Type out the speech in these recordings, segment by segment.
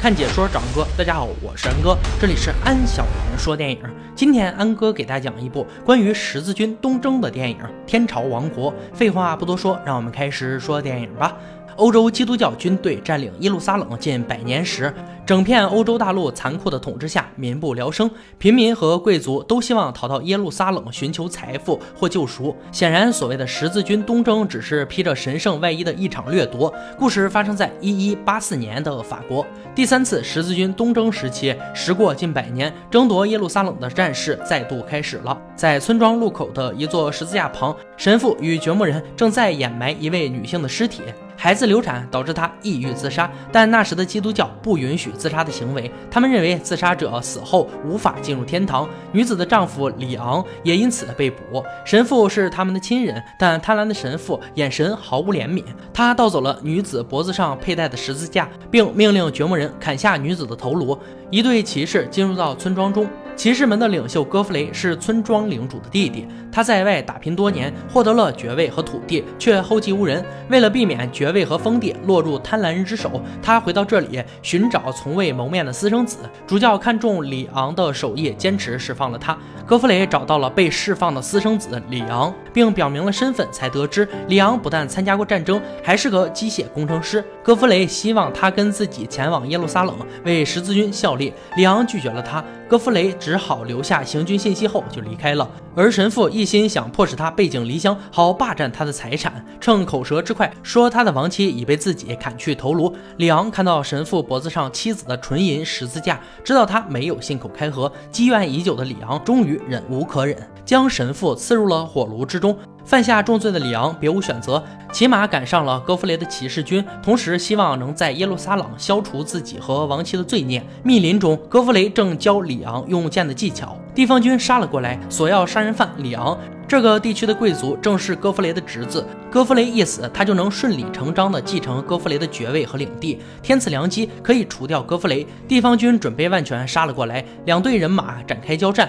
看解说找安哥，大家好，我是安哥，这里是安小言说电影。今天安哥给大家讲一部关于十字军东征的电影《天朝王国》。废话不多说，让我们开始说电影吧。欧洲基督教军队占领耶路撒冷近百年时，整片欧洲大陆残酷的统治下，民不聊生，平民和贵族都希望逃到耶路撒冷寻求财富或救赎。显然，所谓的十字军东征只是披着神圣外衣的一场掠夺。故事发生在一一八四年的法国。第三次十字军东征时期，时过近百年，争夺耶路撒冷的战事再度开始了。在村庄路口的一座十字架旁，神父与掘墓人正在掩埋一位女性的尸体。孩子流产导致他抑郁自杀，但那时的基督教不允许自杀的行为，他们认为自杀者死后无法进入天堂。女子的丈夫里昂也因此被捕。神父是他们的亲人，但贪婪的神父眼神毫无怜悯，他盗走了女子脖子上佩戴的十字架，并命令掘墓人砍下女子的头颅。一队骑士进入到村庄中。骑士们的领袖戈弗雷是村庄领主的弟弟，他在外打拼多年，获得了爵位和土地，却后继无人。为了避免爵位和封地落入贪婪人之手，他回到这里寻找从未谋面的私生子。主教看中里昂的手艺，坚持释放了他。戈弗雷找到了被释放的私生子里昂，并表明了身份，才得知里昂不但参加过战争，还是个机械工程师。戈弗雷希望他跟自己前往耶路撒冷为十字军效力，里昂拒绝了他。戈弗雷只好留下行军信息后就离开了，而神父一心想迫使他背井离乡，好霸占他的财产，趁口舌之快说他的亡妻已被自己砍去头颅。里昂看到神父脖子上妻子的纯银十字架，知道他没有信口开河，积怨已久的里昂终于忍无可忍，将神父刺入了火炉之中。犯下重罪的里昂别无选择，骑马赶上了戈弗雷的骑士军，同时希望能在耶路撒冷消除自己和亡妻的罪孽。密林中，戈弗雷正教里昂用剑的技巧，地方军杀了过来，索要杀人犯里昂。这个地区的贵族正是戈弗雷的侄子，戈弗雷一死，他就能顺理成章地继承戈弗雷的爵位和领地。天赐良机，可以除掉戈弗雷。地方军准备万全，杀了过来，两队人马展开交战。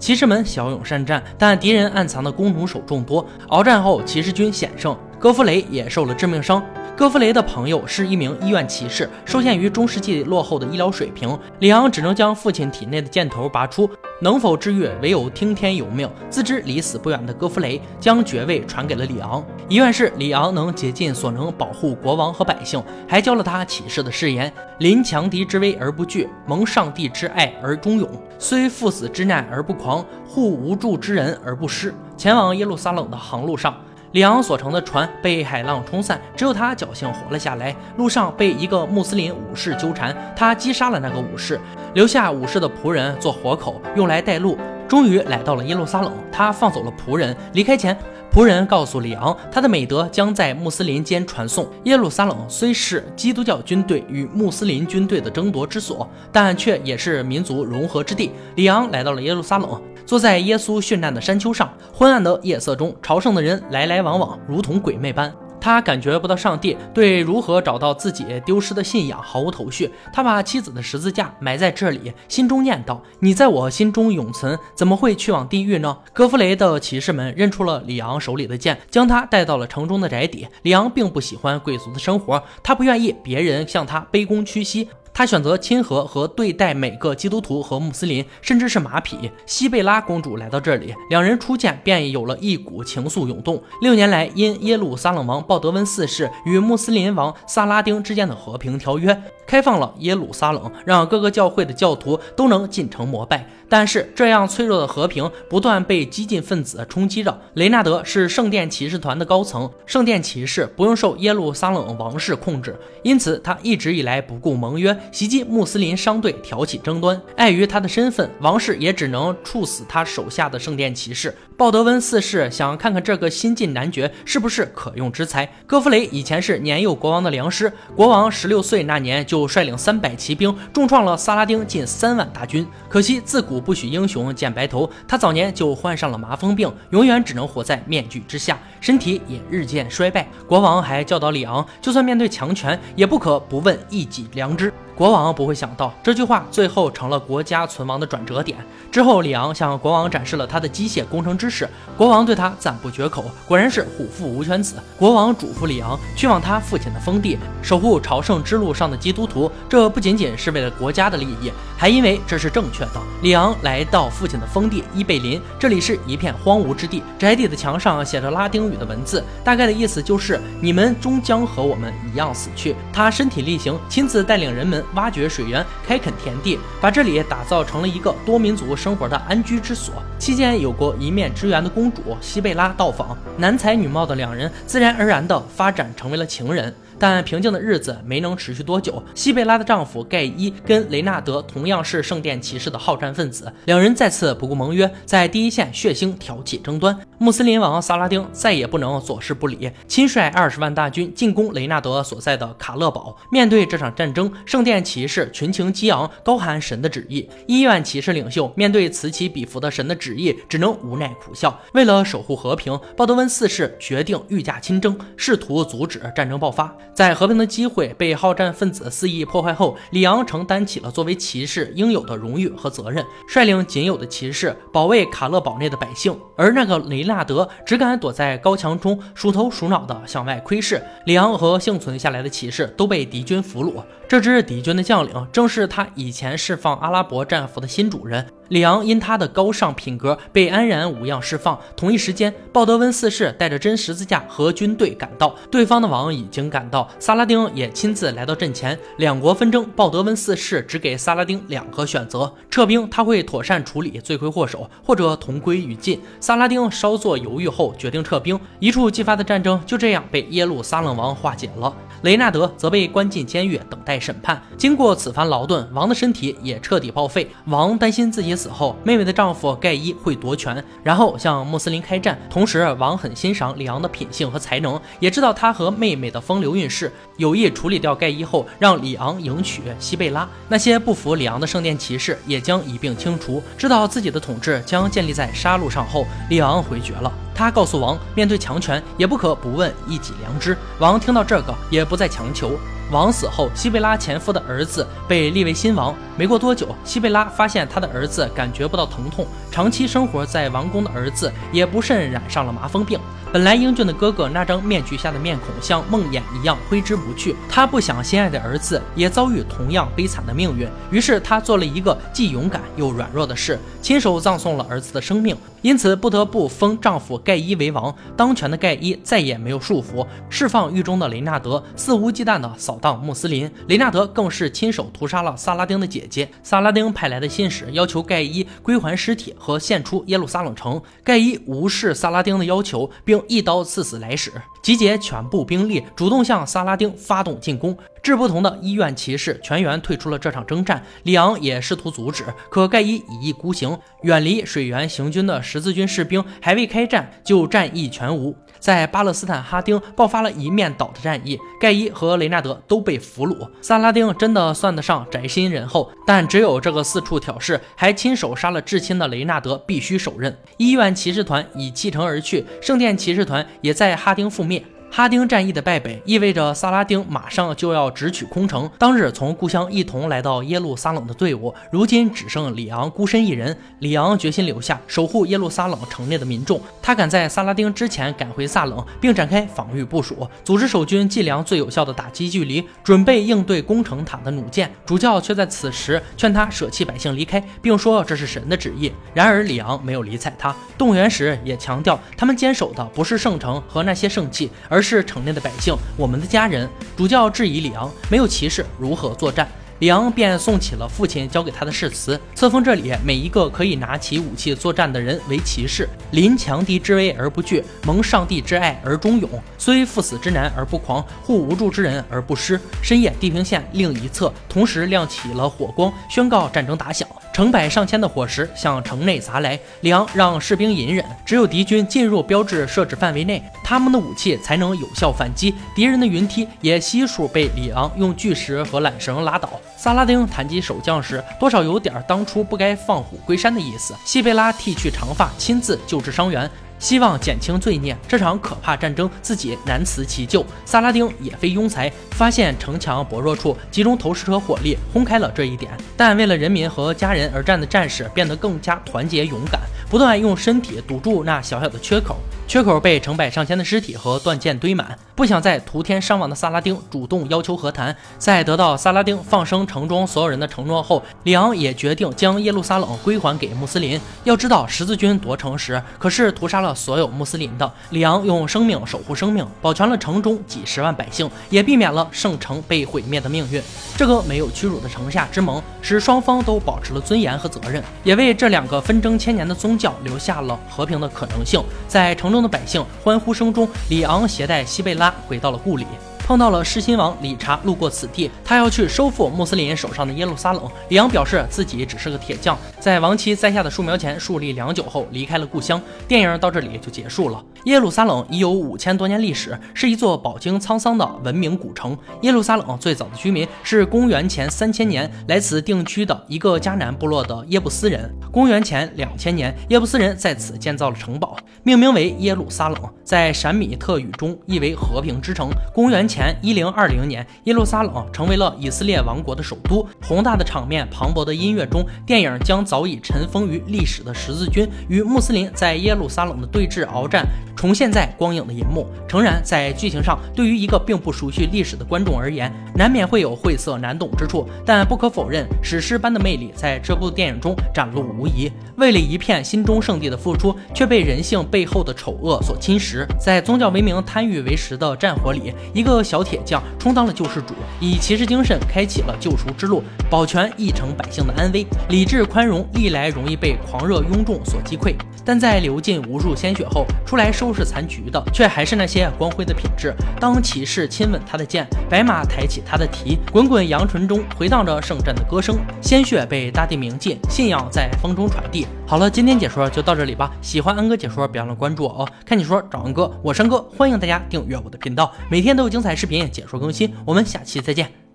骑士们骁勇善战，但敌人暗藏的弓弩手众多。鏖战后，骑士军险胜，戈弗雷也受了致命伤。戈弗雷的朋友是一名医院骑士，受限于中世纪落后的医疗水平，里昂只能将父亲体内的箭头拔出。能否治愈，唯有听天由命。自知离死不远的戈弗雷将爵位传给了里昂，遗愿是里昂能竭尽所能保护国王和百姓，还教了他骑士的誓言：临强敌之威而不惧，蒙上帝之爱而忠勇，虽赴死之难而不狂，护无助之人而不失。前往耶路撒冷的航路上。里昂所乘的船被海浪冲散，只有他侥幸活了下来。路上被一个穆斯林武士纠缠，他击杀了那个武士，留下武士的仆人做活口，用来带路。终于来到了耶路撒冷，他放走了仆人。离开前，仆人告诉里昂，他的美德将在穆斯林间传颂。耶路撒冷虽是基督教军队与穆斯林军队的争夺之所，但却也是民族融合之地。里昂来到了耶路撒冷。坐在耶稣殉难的山丘上，昏暗的夜色中，朝圣的人来来往往，如同鬼魅般。他感觉不到上帝，对如何找到自己丢失的信仰毫无头绪。他把妻子的十字架埋在这里，心中念道：“你在我心中永存，怎么会去往地狱呢？”戈弗雷的骑士们认出了里昂手里的剑，将他带到了城中的宅邸。里昂并不喜欢贵族的生活，他不愿意别人向他卑躬屈膝。他选择亲和和对待每个基督徒和穆斯林，甚至是马匹。西贝拉公主来到这里，两人初见便有了一股情愫涌动。六年来，因耶路撒冷王鲍德温四世与穆斯林王萨拉丁之间的和平条约。开放了耶路撒冷，让各个教会的教徒都能进城膜拜。但是这样脆弱的和平不断被激进分子冲击着。雷纳德是圣殿骑士团的高层，圣殿骑士不用受耶路撒冷王室控制，因此他一直以来不顾盟约，袭击穆斯林商队，挑起争端。碍于他的身份，王室也只能处死他手下的圣殿骑士。鲍德温四世想看看这个新晋男爵是不是可用之才。戈弗雷以前是年幼国王的良师，国王十六岁那年就。率领三百骑兵重创了萨拉丁近三万大军。可惜自古不许英雄见白头，他早年就患上了麻风病，永远只能活在面具之下，身体也日渐衰败。国王还教导里昂，就算面对强权，也不可不问一己良知。国王不会想到这句话最后成了国家存亡的转折点。之后，里昂向国王展示了他的机械工程知识。国王对他赞不绝口，果然是虎父无犬子。国王嘱咐里昂去往他父亲的封地，守护朝圣之路上的基督徒。这不仅仅是为了国家的利益，还因为这是正确的。里昂来到父亲的封地伊贝林，这里是一片荒芜之地，宅邸的墙上写着拉丁语的文字，大概的意思就是你们终将和我们一样死去。他身体力行，亲自带领人们挖掘水源，开垦田地，把这里打造成了一个多民族生活的安居之所。期间有过一面之缘的公主西贝拉到访，男才女貌的两人自然而然的发展成为了情人。但平静的日子没能持续多久。西贝拉的丈夫盖伊跟雷纳德同样是圣殿骑士的好战分子，两人再次不顾盟约，在第一线血腥挑起争端。穆斯林王萨拉丁再也不能坐视不理，亲率二十万大军进攻雷纳德所在的卡勒堡。面对这场战争，圣殿骑士群情激昂，高喊神的旨意。医院骑士领袖面对此起彼伏的神的旨意，只能无奈苦笑。为了守护和平，鲍德温四世决定御驾亲征，试图阻止战争爆发。在和平的机会被好战分子肆意破坏后，里昂承担起了作为骑士应有的荣誉和责任，率领仅有的骑士保卫卡勒堡内的百姓。而那个雷纳德只敢躲在高墙中，鼠头鼠脑地向外窥视。里昂和幸存下来的骑士都被敌军俘虏。这支敌军的将领正是他以前释放阿拉伯战俘的新主人。里昂因他的高尚品格被安然无恙释放。同一时间，鲍德温四世带着真十字架和军队赶到，对方的王已经赶到，萨拉丁也亲自来到阵前。两国纷争，鲍德温四世只给萨拉丁两个选择：撤兵，他会妥善处理罪魁祸首；或者同归于尽。萨拉丁稍作犹豫后决定撤兵，一触即发的战争就这样被耶路撒冷王化解了。雷纳德则被关进监狱等待审判。经过此番劳顿，王的身体也彻底报废。王担心自己死后，妹妹的丈夫盖伊会夺权，然后向穆斯林开战。同时，王很欣赏里昂的品性和才能，也知道他和妹妹的风流韵事，有意处理掉盖伊后，让里昂迎娶西贝拉。那些不服里昂的圣殿骑士也将一并清除。知道自己的统治将建立在杀戮上后，里昂回绝了。他告诉王，面对强权也不可不问一己良知。王听到这个，也不再强求。王死后，西贝拉前夫的儿子被立为新王。没过多久，西贝拉发现他的儿子感觉不到疼痛，长期生活在王宫的儿子也不慎染上了麻风病。本来英俊的哥哥，那张面具下的面孔像梦魇一样挥之不去。他不想心爱的儿子也遭遇同样悲惨的命运，于是他做了一个既勇敢又软弱的事，亲手葬送了儿子的生命。因此不得不封丈夫盖伊为王。当权的盖伊再也没有束缚，释放狱中的雷纳德，肆无忌惮地扫荡穆斯林。雷纳德更是亲手屠杀了萨拉丁的姐姐。萨拉丁派来的信使要求盖伊归还尸体和献出耶路撒冷城。盖伊无视萨拉丁的要求，并一刀刺死来使，集结全部兵力，主动向萨拉丁发动进攻。志不同的医院骑士全员退出了这场征战，里昂也试图阻止，可盖伊一意孤行，远离水源行军的十字军士兵还未开战就战意全无。在巴勒斯坦哈丁爆发了一面倒的战役，盖伊和雷纳德都被俘虏。萨拉丁真的算得上宅心仁厚，但只有这个四处挑事还亲手杀了至亲的雷纳德必须手刃。医院骑士团已弃城而去，圣殿骑士团也在哈丁覆灭。哈丁战役的败北，意味着萨拉丁马上就要直取空城。当日从故乡一同来到耶路撒冷的队伍，如今只剩里昂孤身一人。里昂决心留下，守护耶路撒冷城内的民众。他赶在萨拉丁之前赶回萨冷，并展开防御部署，组织守军计量最有效的打击距离，准备应对攻城塔的弩箭。主教却在此时劝他舍弃百姓离开，并说这是神的旨意。然而里昂没有理睬他。动员时也强调，他们坚守的不是圣城和那些圣器，而。而是城内的百姓，我们的家人。主教质疑里昂没有骑士如何作战，里昂便诵起了父亲教给他的誓词：册封这里每一个可以拿起武器作战的人为骑士，临强敌之危而不惧，蒙上帝之爱而忠勇，虽赴死之难而不狂，护无助之人而不失。深夜，地平线另一侧同时亮起了火光，宣告战争打响。成百上千的火石向城内砸来，里昂让士兵隐忍，只有敌军进入标志设置范围内，他们的武器才能有效反击。敌人的云梯也悉数被里昂用巨石和缆绳拉倒。萨拉丁谈及守将时，多少有点当初不该放虎归山的意思。西贝拉剃去长发，亲自救治伤员。希望减轻罪孽，这场可怕战争自己难辞其咎。萨拉丁也非庸才，发现城墙薄弱处，集中投石车火力轰开了这一点。但为了人民和家人而战的战士变得更加团结勇敢，不断用身体堵住那小小的缺口。缺口被成百上千的尸体和断剑堆满。不想再徒添伤亡的萨拉丁主动要求和谈。在得到萨拉丁放生城中所有人的承诺后，里昂也决定将耶路撒冷归还给穆斯林。要知道，十字军夺城时可是屠杀了所有穆斯林的。里昂用生命守护生命，保全了城中几十万百姓，也避免了圣城被毁灭的命运。这个没有屈辱的城下之盟，使双方都保持了尊严和责任，也为这两个纷争千年的宗教留下了和平的可能性。在城中。的百姓欢呼声中，里昂携带西贝拉回到了故里。碰到了狮心王理查，路过此地，他要去收复穆斯林手上的耶路撒冷。里昂表示自己只是个铁匠，在王妻栽下的树苗前树立良久后离开了故乡。电影到这里就结束了。耶路撒冷已有五千多年历史，是一座饱经沧桑的文明古城。耶路撒冷最早的居民是公元前三千年来此定居的一个迦南部落的耶布斯人。公元前两千年，耶布斯人在此建造了城堡，命名为耶路撒冷，在闪米特语中意为和平之城。公元前。前一零二零年，耶路撒冷成为了以色列王国的首都。宏大的场面、磅礴的音乐中，电影将早已尘封于历史的十字军与穆斯林在耶路撒冷的对峙鏖战重现在光影的银幕。诚然，在剧情上，对于一个并不熟悉历史的观众而言，难免会有晦涩难懂之处。但不可否认，史诗般的魅力在这部电影中展露无遗。为了一片心中圣地的付出，却被人性背后的丑恶所侵蚀。在宗教为名、贪欲为实的战火里，一个。小铁匠充当了救世主，以骑士精神开启了救赎之路，保全一城百姓的安危。理智宽容历来容易被狂热庸众所击溃，但在流尽无数鲜血后，出来收拾残局的却还是那些光辉的品质。当骑士亲吻他的剑，白马抬起他的蹄，滚滚扬唇中回荡着圣战的歌声，鲜血被大地铭记，信仰在风中传递。好了，今天解说就到这里吧。喜欢安哥解说，别忘了关注我哦。看解说找安哥，我是安哥，欢迎大家订阅我的频道，每天都有精彩视频解说更新。我们下期再见。